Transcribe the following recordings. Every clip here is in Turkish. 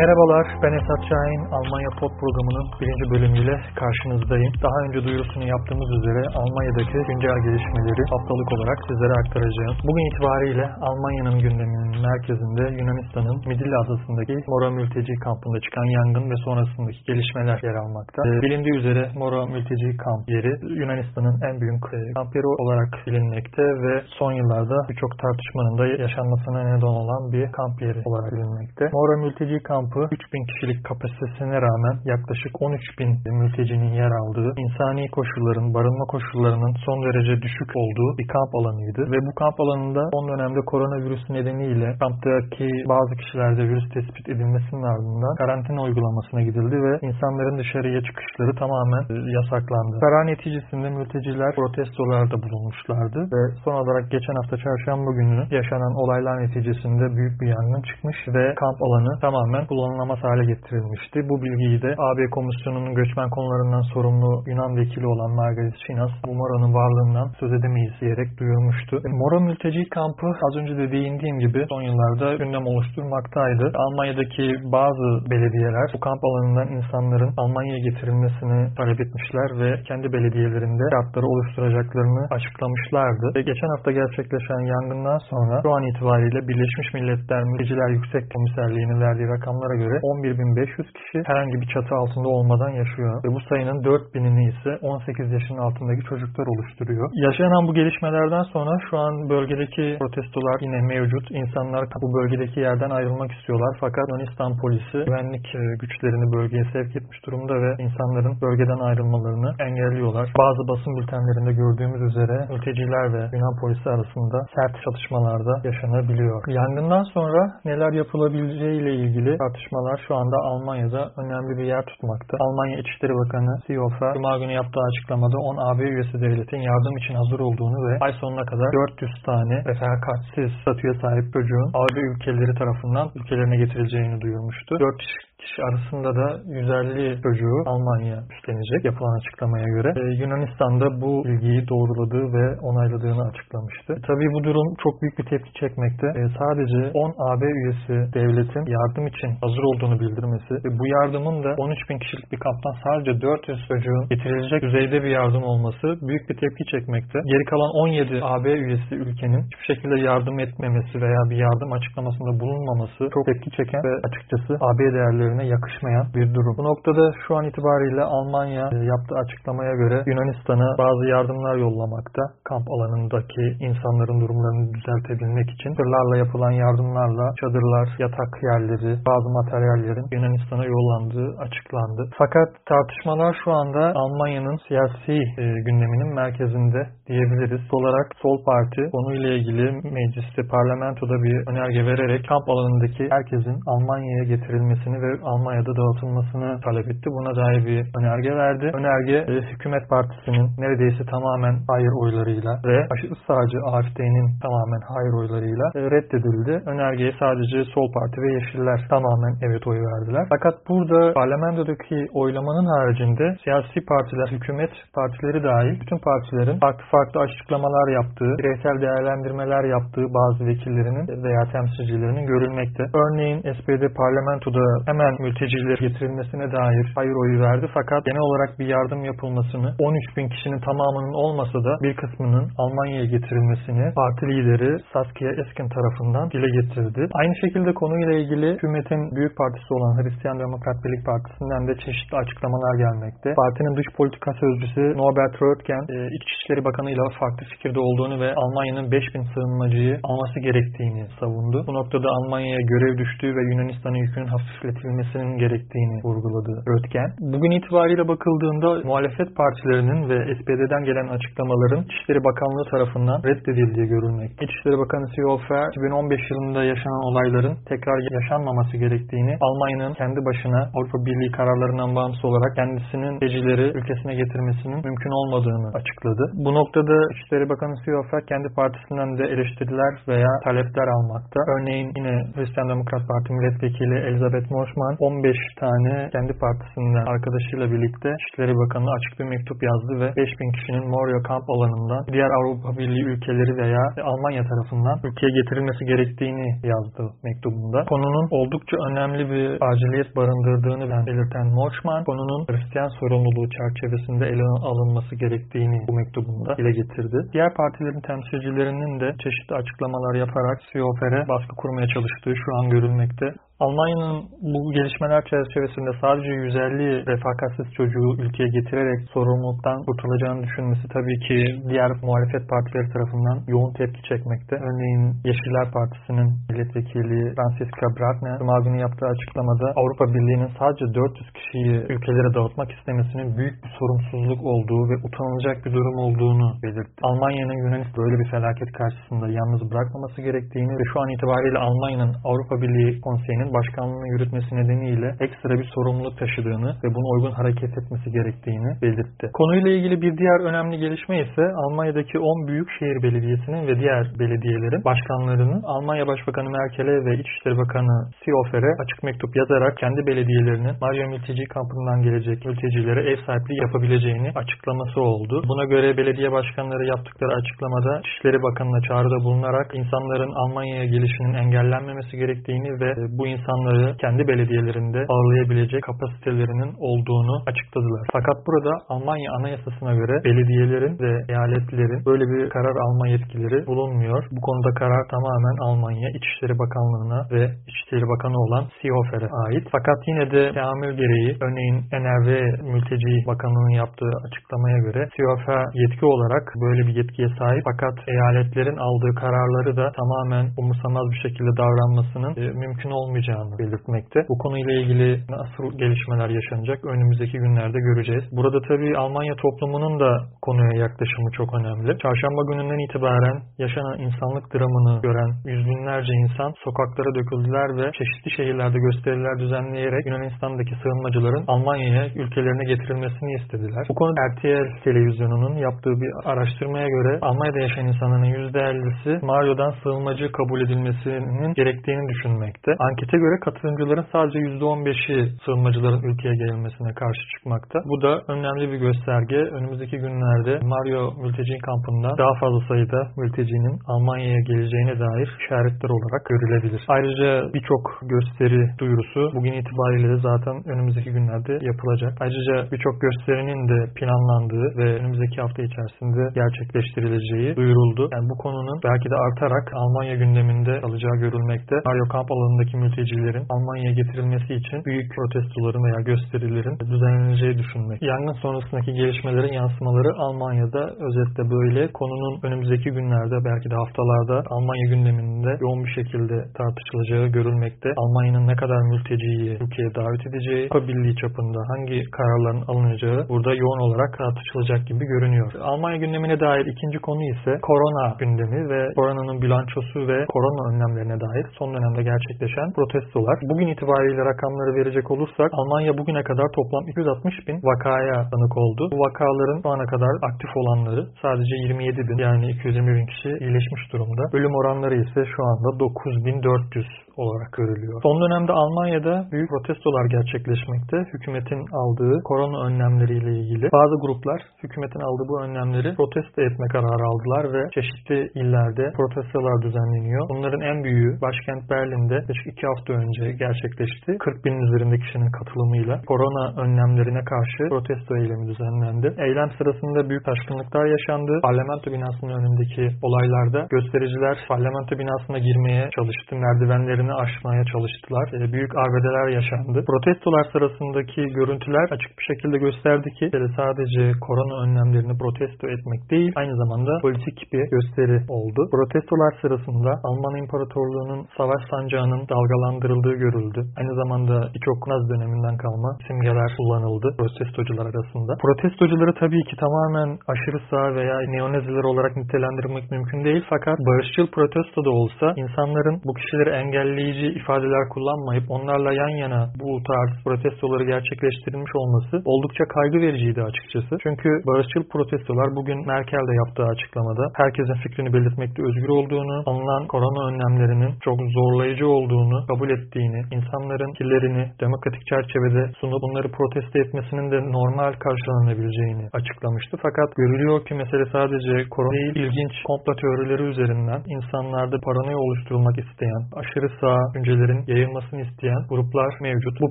Merhabalar, ben Esat Şahin. Almanya Pod programının birinci bölümüyle karşınızdayım. Daha önce duyurusunu yaptığımız üzere Almanya'daki güncel gelişmeleri haftalık olarak sizlere aktaracağım. Bugün itibariyle Almanya'nın gündeminin merkezinde Yunanistan'ın Midilli Adası'ndaki Mora mülteci kampında çıkan yangın ve sonrasındaki gelişmeler yer almakta. Ee, bilindiği üzere Mora mülteci kamp yeri Yunanistan'ın en büyük e, kamp yeri olarak bilinmekte ve son yıllarda birçok tartışmanın da yaşanmasına neden olan bir kamp yeri olarak bilinmekte. Mora mülteci kampı kampı 3000 kişilik kapasitesine rağmen yaklaşık 13.000 mültecinin yer aldığı, insani koşulların, barınma koşullarının son derece düşük olduğu bir kamp alanıydı. Ve bu kamp alanında son dönemde koronavirüs nedeniyle kamptaki bazı kişilerde virüs tespit edilmesinin ardından karantina uygulamasına gidildi ve insanların dışarıya çıkışları tamamen e, yasaklandı. Karar neticesinde mülteciler protestolarda bulunmuşlardı ve son olarak geçen hafta çarşamba günü yaşanan olaylar neticesinde büyük bir yangın çıkmış ve kamp alanı tamamen kullanılamaz hale getirilmişti. Bu bilgiyi de AB Komisyonu'nun göçmen konularından sorumlu Yunan vekili olan Margaret Şinas, bu Mora'nın varlığından söz edemeyiz diyerek duyurmuştu. E, Mora mülteci kampı az önce de değindiğim gibi son yıllarda gündem oluşturmaktaydı. Almanya'daki bazı belediyeler bu kamp alanından insanların Almanya'ya getirilmesini talep etmişler ve kendi belediyelerinde şartları oluşturacaklarını açıklamışlardı. Ve geçen hafta gerçekleşen yangından sonra şu an itibariyle Birleşmiş Milletler Mülteciler Yüksek Komiserliği'nin verdiği rakamlar rakamlara göre 11.500 kişi herhangi bir çatı altında olmadan yaşıyor. Ve bu sayının 4.000'ini ise 18 yaşının altındaki çocuklar oluşturuyor. Yaşanan bu gelişmelerden sonra şu an bölgedeki protestolar yine mevcut. İnsanlar bu bölgedeki yerden ayrılmak istiyorlar. Fakat Yunanistan polisi güvenlik e, güçlerini bölgeye sevk etmiş durumda ve insanların bölgeden ayrılmalarını engelliyorlar. Bazı basın bültenlerinde gördüğümüz üzere mülteciler ve Yunan polisi arasında sert çatışmalarda yaşanabiliyor. Yangından sonra neler yapılabileceği ile ilgili tartışmalar şu anda Almanya'da önemli bir yer tutmakta. Almanya İçişleri Bakanı Seehofer Cuma günü yaptığı açıklamada 10 AB üyesi devletin yardım için hazır olduğunu ve ay sonuna kadar 400 tane refakatsiz statüye sahip çocuğun AB ülkeleri tarafından ülkelerine getirileceğini duyurmuştu. 4 kişi arasında da 150 çocuğu Almanya üstlenecek yapılan açıklamaya göre. Ee, Yunanistan da bu bilgiyi doğruladığı ve onayladığını açıklamıştı. E, tabii bu durum çok büyük bir tepki çekmekte. E, sadece 10 AB üyesi devletin yardım için hazır olduğunu bildirmesi ve bu yardımın da 13 bin kişilik bir kamptan sadece 400 çocuğun getirilecek düzeyde bir yardım olması büyük bir tepki çekmekte. Geri kalan 17 AB üyesi ülkenin hiçbir şekilde yardım etmemesi veya bir yardım açıklamasında bulunmaması çok tepki çeken ve açıkçası AB değerleri değerlerine yakışmayan bir durum. Bu noktada şu an itibariyle Almanya e, yaptığı açıklamaya göre Yunanistan'a bazı yardımlar yollamakta. Kamp alanındaki insanların durumlarını düzeltebilmek için tırlarla yapılan yardımlarla çadırlar, yatak yerleri, bazı materyallerin Yunanistan'a yollandığı açıklandı. Fakat tartışmalar şu anda Almanya'nın siyasi e, gündeminin merkezinde diyebiliriz. Olarak Sol Parti konuyla ilgili mecliste, parlamentoda bir önerge vererek kamp alanındaki herkesin Almanya'ya getirilmesini ve Almanya'da dağıtılmasını talep etti. Buna dair bir önerge verdi. Önerge e, hükümet partisinin neredeyse tamamen hayır oylarıyla ve aşırı sağcı AFD'nin tamamen hayır oylarıyla e, reddedildi. Önergeye sadece Sol Parti ve Yeşiller tamamen evet oyu verdiler. Fakat burada parlamentodaki oylamanın haricinde siyasi partiler, hükümet partileri dahil bütün partilerin farklı farklı açıklamalar yaptığı, bireysel değerlendirmeler yaptığı bazı vekillerinin veya temsilcilerinin görülmekte. Örneğin SPD parlamentoda hemen hemen mülteciler getirilmesine dair hayır oyu verdi. Fakat genel olarak bir yardım yapılmasını 13 bin kişinin tamamının olmasa da bir kısmının Almanya'ya getirilmesini parti lideri Saskia Esken tarafından dile getirdi. Aynı şekilde konuyla ilgili hükümetin büyük partisi olan Hristiyan Demokrat Birlik Partisi'nden de çeşitli açıklamalar gelmekte. Partinin dış politika sözcüsü Norbert Röttgen e, İçişleri Bakanı ile farklı fikirde olduğunu ve Almanya'nın 5000 sığınmacıyı alması gerektiğini savundu. Bu noktada Almanya'ya görev düştüğü ve Yunanistan'ın yükünün hafifletilmesi edilmesinin gerektiğini vurguladı Röttgen. Bugün itibariyle bakıldığında muhalefet partilerinin ve SPD'den gelen açıklamaların İçişleri Bakanlığı tarafından reddedildiği görülmekte. İçişleri Bakanı Seehofer 2015 yılında yaşanan olayların tekrar yaşanmaması gerektiğini, Almanya'nın kendi başına Avrupa Birliği kararlarından bağımsız olarak kendisinin gecileri ülkesine getirmesinin mümkün olmadığını açıkladı. Bu noktada İçişleri Bakanı Seehofer kendi partisinden de eleştiriler veya talepler almakta. Örneğin yine Hristiyan Demokrat Parti milletvekili Elizabeth Moschma an 15 tane kendi partisinden arkadaşıyla birlikte İçişleri Bakanı'na açık bir mektup yazdı ve 5000 kişinin Moria kamp alanından diğer Avrupa Birliği ülkeleri veya Almanya tarafından ülkeye getirilmesi gerektiğini yazdı mektubunda. Konunun oldukça önemli bir aciliyet barındırdığını belirten Moçman, konunun Hristiyan sorumluluğu çerçevesinde ele alınması gerektiğini bu mektubunda dile getirdi. Diğer partilerin temsilcilerinin de çeşitli açıklamalar yaparak Siyofer'e baskı kurmaya çalıştığı şu an görülmekte. Almanya'nın bu gelişmeler çerçevesinde sadece 150 refakatsiz çocuğu ülkeye getirerek sorumluluktan kurtulacağını düşünmesi tabii ki diğer muhalefet partileri tarafından yoğun tepki çekmekte. Örneğin Yeşiller Partisi'nin milletvekili Franziska Brandner Cuma günü yaptığı açıklamada Avrupa Birliği'nin sadece 400 kişiyi ülkelere dağıtmak istemesinin büyük bir sorumsuzluk olduğu ve utanılacak bir durum olduğunu belirtti. Almanya'nın Yunanistan böyle bir felaket karşısında yalnız bırakmaması gerektiğini ve şu an itibariyle Almanya'nın Avrupa Birliği Konseyi'nin başkanlığını yürütmesi nedeniyle ekstra bir sorumluluk taşıdığını ve buna uygun hareket etmesi gerektiğini belirtti. Konuyla ilgili bir diğer önemli gelişme ise Almanya'daki 10 büyük şehir belediyesinin ve diğer belediyelerin başkanlarının Almanya Başbakanı Merkel'e ve İçişleri Bakanı Seehofer'e açık mektup yazarak kendi belediyelerinin Mario mülteci kampından gelecek mültecilere ev sahipliği yapabileceğini açıklaması oldu. Buna göre belediye başkanları yaptıkları açıklamada İçişleri Bakanı'na çağrıda bulunarak insanların Almanya'ya gelişinin engellenmemesi gerektiğini ve bu insanları kendi belediyelerinde ağırlayabilecek kapasitelerinin olduğunu açıkladılar. Fakat burada Almanya Anayasası'na göre belediyelerin ve eyaletlerin böyle bir karar alma yetkileri bulunmuyor. Bu konuda karar tamamen Almanya İçişleri Bakanlığı'na ve İçişleri Bakanı olan Seehofer'e ait. Fakat yine de teamül gereği örneğin NRV Mülteci Bakanlığı'nın yaptığı açıklamaya göre Seehofer yetki olarak böyle bir yetkiye sahip fakat eyaletlerin aldığı kararları da tamamen umursamaz bir şekilde davranmasının e, mümkün olmayacağını belirtmekte. Bu konuyla ilgili nasıl gelişmeler yaşanacak önümüzdeki günlerde göreceğiz. Burada tabii Almanya toplumunun da konuya yaklaşımı çok önemli. Çarşamba gününden itibaren yaşanan insanlık dramını gören yüz binlerce insan sokaklara döküldüler ve çeşitli şehirlerde gösteriler düzenleyerek Yunanistan'daki sığınmacıların Almanya'ya ülkelerine getirilmesini istediler. Bu konuda RTL televizyonunun yaptığı bir araştırmaya göre Almanya'da yaşayan insanların %50'si Mario'dan sığınmacı kabul edilmesinin gerektiğini düşünmekte. Ankete göre katılımcıların sadece %15'i sığınmacıların ülkeye gelmesine karşı çıkmakta. Bu da önemli bir gösterge. Önümüzdeki günlerde Mario mülteci kampından daha fazla sayıda mültecinin Almanya'ya geleceğine dair işaretler olarak görülebilir. Ayrıca birçok gösteri duyurusu bugün itibariyle de zaten önümüzdeki günlerde yapılacak. Ayrıca birçok gösterinin de planlandığı ve önümüzdeki hafta içerisinde gerçekleştirileceği duyuruldu. Yani bu konunun belki de artarak Almanya gündeminde alacağı görülmekte. Mario kamp alanındaki mültecilerin Almanya'ya getirilmesi için büyük protestoların veya gösterilerin düzenleneceği düşünmek. Yangın sonrasındaki gelişmelerin yansımaları Almanya'da özetle böyle. Konunun önümüzdeki günlerde belki de haftalarda Almanya gündeminde yoğun bir şekilde tartışılacağı görülmekte. Almanya'nın ne kadar mülteciyi ülkeye davet edeceği, Avrupa Birliği çapında hangi kararların alınacağı burada yoğun olarak tartışılacak gibi görünüyor. Almanya gündemine dair ikinci konu ise korona gündemi ve koronanın bilançosu ve korona önlemlerine dair son dönemde gerçekleşen protestolar. Bugün itibariyle rakamları verecek olursak Almanya bugüne kadar toplam 260 bin vakaya tanık oldu. Bu vakaların şu ana kadar aktif olanları sadece 27 bin yani 220 bin kişi iyileşmiş durumda. Ölüm oranları ise şu anda 9400 olarak görülüyor. Son dönemde Almanya'da büyük protestolar gerçekleşmekte. Hükümetin aldığı korona önlemleriyle ilgili bazı gruplar hükümetin aldığı bu önlemleri protesto etme kararı aldılar ve çeşitli illerde protestolar düzenleniyor. Bunların en büyüğü başkent Berlin'de yaklaşık iki hafta önce gerçekleşti. 40 bin üzerinde kişinin katılımıyla korona önlemlerine karşı protesto eylemi düzenlendi. Eylem sırasında büyük taşkınlıklar yaşandı. Parlamento binasının önündeki olaylarda göstericiler parlamento binasına girmeye çalıştı. Merdivenlerini sınırlarını aşmaya çalıştılar. E, büyük arbedeler yaşandı. Protestolar sırasındaki görüntüler açık bir şekilde gösterdi ki sadece korona önlemlerini protesto etmek değil, aynı zamanda politik bir gösteri oldu. Protestolar sırasında Alman İmparatorluğu'nun savaş sancağının dalgalandırıldığı görüldü. Aynı zamanda birçok Naz döneminden kalma simgeler kullanıldı protestocular arasında. Protestocuları tabii ki tamamen aşırı sağ veya neonaziler olarak nitelendirmek mümkün değil fakat barışçıl protesto da olsa insanların bu kişileri engelli belirleyici ifadeler kullanmayıp onlarla yan yana bu tarz protestoları gerçekleştirilmiş olması oldukça kaygı vericiydi açıkçası. Çünkü barışçıl protestolar bugün Merkel de yaptığı açıklamada herkesin fikrini belirtmekte özgür olduğunu, alınan korona önlemlerinin çok zorlayıcı olduğunu kabul ettiğini, insanların fikirlerini demokratik çerçevede sunup bunları protesto etmesinin de normal karşılanabileceğini açıklamıştı. Fakat görülüyor ki mesele sadece korona değil, ilginç komplo teorileri üzerinden insanlarda paranoya oluşturulmak isteyen, aşırı sağ düşüncelerin yayılmasını isteyen gruplar mevcut. Bu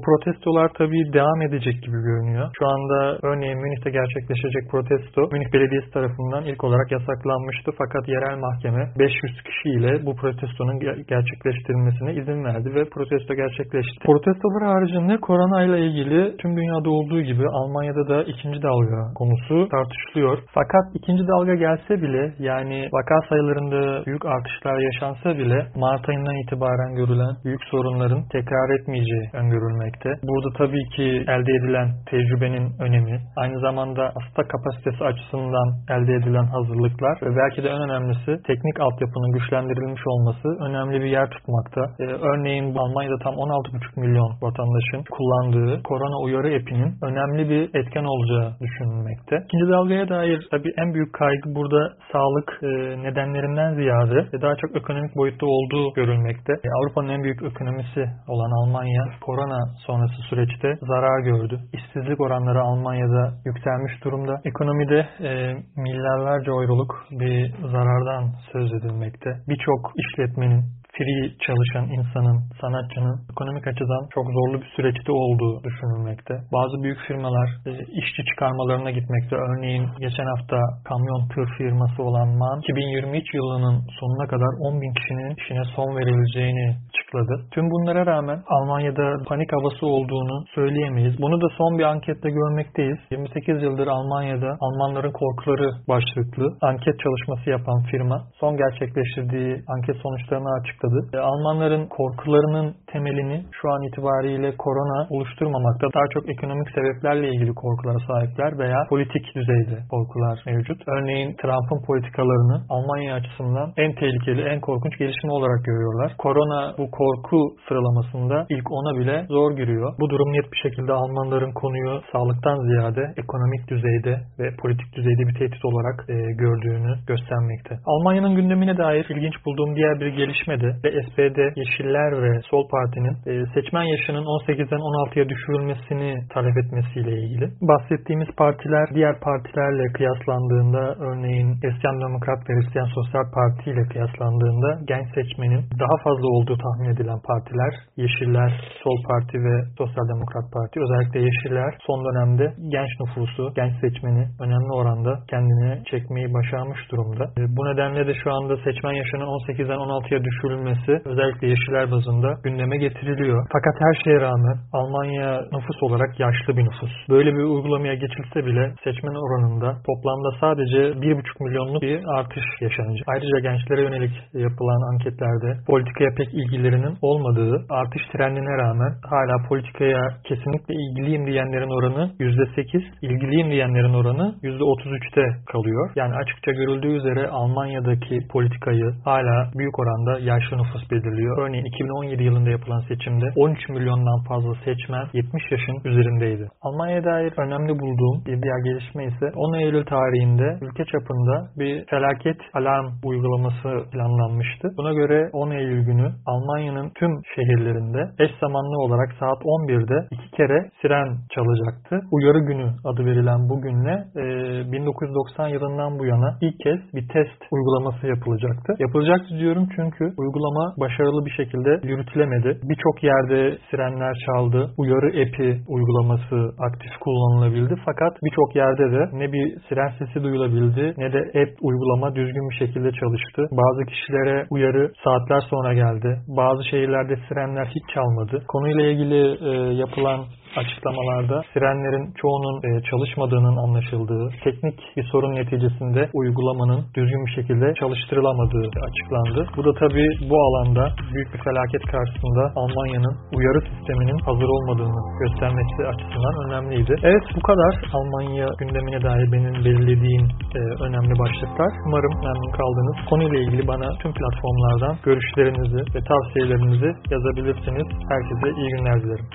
protestolar tabii devam edecek gibi görünüyor. Şu anda örneğin Münih'te gerçekleşecek protesto Münih Belediyesi tarafından ilk olarak yasaklanmıştı. Fakat yerel mahkeme 500 kişiyle bu protestonun gerçekleştirilmesine izin verdi ve protesto gerçekleşti. Protestolar haricinde korona ile ilgili tüm dünyada olduğu gibi Almanya'da da ikinci dalga konusu tartışılıyor. Fakat ikinci dalga gelse bile yani vaka sayılarında büyük artışlar yaşansa bile Mart ayından itibaren görülen büyük sorunların tekrar etmeyeceği öngörülmekte. Burada tabii ki elde edilen tecrübenin önemi, aynı zamanda hasta kapasitesi açısından elde edilen hazırlıklar ve belki de en önemlisi teknik altyapının güçlendirilmiş olması önemli bir yer tutmakta. Ee, örneğin Almanya'da tam 16,5 milyon vatandaşın kullandığı korona uyarı epinin önemli bir etken olacağı düşünülmekte. İkinci dalgaya dair tabii en büyük kaygı burada sağlık e, nedenlerinden ziyade ve daha çok ekonomik boyutta olduğu görülmekte. E, Avrupa'nın en büyük ekonomisi olan Almanya korona sonrası süreçte zarar gördü. İşsizlik oranları Almanya'da yükselmiş durumda. Ekonomide e, milyarlarca euroluk bir zarardan söz edilmekte. Birçok işletmenin free çalışan insanın, sanatçının ekonomik açıdan çok zorlu bir süreçte olduğu düşünülmekte. Bazı büyük firmalar e, işçi çıkarmalarına gitmekte. Örneğin geçen hafta kamyon tır firması olan MAN 2023 yılının sonuna kadar 10 bin kişinin işine son verileceğini açıkladı. Tüm bunlara rağmen Almanya'da panik havası olduğunu söyleyemeyiz. Bunu da son bir ankette görmekteyiz. 28 yıldır Almanya'da Almanların korkuları başlıklı anket çalışması yapan firma son gerçekleştirdiği anket sonuçlarını açıkladı. E, Almanların korkularının temelini şu an itibariyle korona oluşturmamakta. Daha çok ekonomik sebeplerle ilgili korkulara sahipler veya politik düzeyde korkular mevcut. Örneğin Trump'ın politikalarını Almanya açısından en tehlikeli, en korkunç gelişme olarak görüyorlar. Korona bu korku sıralamasında ilk ona bile zor giriyor. Bu durum net bir şekilde Almanların konuyu sağlıktan ziyade ekonomik düzeyde ve politik düzeyde bir tehdit olarak e, gördüğünü göstermekte. Almanya'nın gündemine dair ilginç bulduğum diğer bir gelişme de ve SPD, Yeşiller ve Sol Parti'nin e, seçmen yaşının 18'den 16'ya düşürülmesini talep etmesiyle ilgili. Bahsettiğimiz partiler diğer partilerle kıyaslandığında örneğin Hristiyan Demokrat ve Hristiyan Sosyal Parti ile kıyaslandığında genç seçmenin daha fazla olduğu tahmin tahmin edilen partiler Yeşiller, Sol Parti ve Sosyal Demokrat Parti. Özellikle Yeşiller son dönemde genç nüfusu, genç seçmeni önemli oranda kendine çekmeyi başarmış durumda. E, bu nedenle de şu anda seçmen yaşının 18'den 16'ya düşürülmesi özellikle Yeşiller bazında gündeme getiriliyor. Fakat her şeye rağmen Almanya nüfus olarak yaşlı bir nüfus. Böyle bir uygulamaya geçilse bile seçmen oranında toplamda sadece 1,5 milyonluk bir artış yaşanacak. Ayrıca gençlere yönelik yapılan anketlerde politikaya pek ilgileri ilgilerinin olmadığı artış trendine rağmen hala politikaya kesinlikle ilgiliyim diyenlerin oranı %8, ilgiliyim diyenlerin oranı %33'te kalıyor. Yani açıkça görüldüğü üzere Almanya'daki politikayı hala büyük oranda yaşlı nüfus belirliyor. Örneğin 2017 yılında yapılan seçimde 13 milyondan fazla seçmen 70 yaşın üzerindeydi. Almanya'ya dair önemli bulduğum bir diğer gelişme ise 10 Eylül tarihinde ülke çapında bir felaket alarm uygulaması planlanmıştı. Buna göre 10 Eylül günü Almanya Almanya'nın tüm şehirlerinde eş zamanlı olarak saat 11'de iki kere siren çalacaktı. Uyarı günü adı verilen bu günle e, 1990 yılından bu yana ilk kez bir test uygulaması yapılacaktı. Yapılacaktı diyorum çünkü uygulama başarılı bir şekilde yürütülemedi. Birçok yerde sirenler çaldı. Uyarı epi uygulaması aktif kullanılabildi. Fakat birçok yerde de ne bir siren sesi duyulabildi ne de app uygulama düzgün bir şekilde çalıştı. Bazı kişilere uyarı saatler sonra geldi. Bazı bazı şehirlerde sirenler hiç çalmadı. Konuyla ilgili e, yapılan açıklamalarda sirenlerin çoğunun e, çalışmadığının anlaşıldığı, teknik bir sorun neticesinde uygulamanın düzgün bir şekilde çalıştırılamadığı açıklandı. Bu da tabi bu alanda büyük bir felaket karşısında Almanya'nın uyarı sisteminin hazır olmadığını göstermesi açısından önemliydi. Evet bu kadar Almanya gündemine dair benim belirlediğim e, önemli başlıklar. Umarım memnun kaldınız. Konuyla ilgili bana tüm platformlardan görüşlerinizi ve tavsiyelerinizi yazabilirsiniz. Herkese iyi günler dilerim.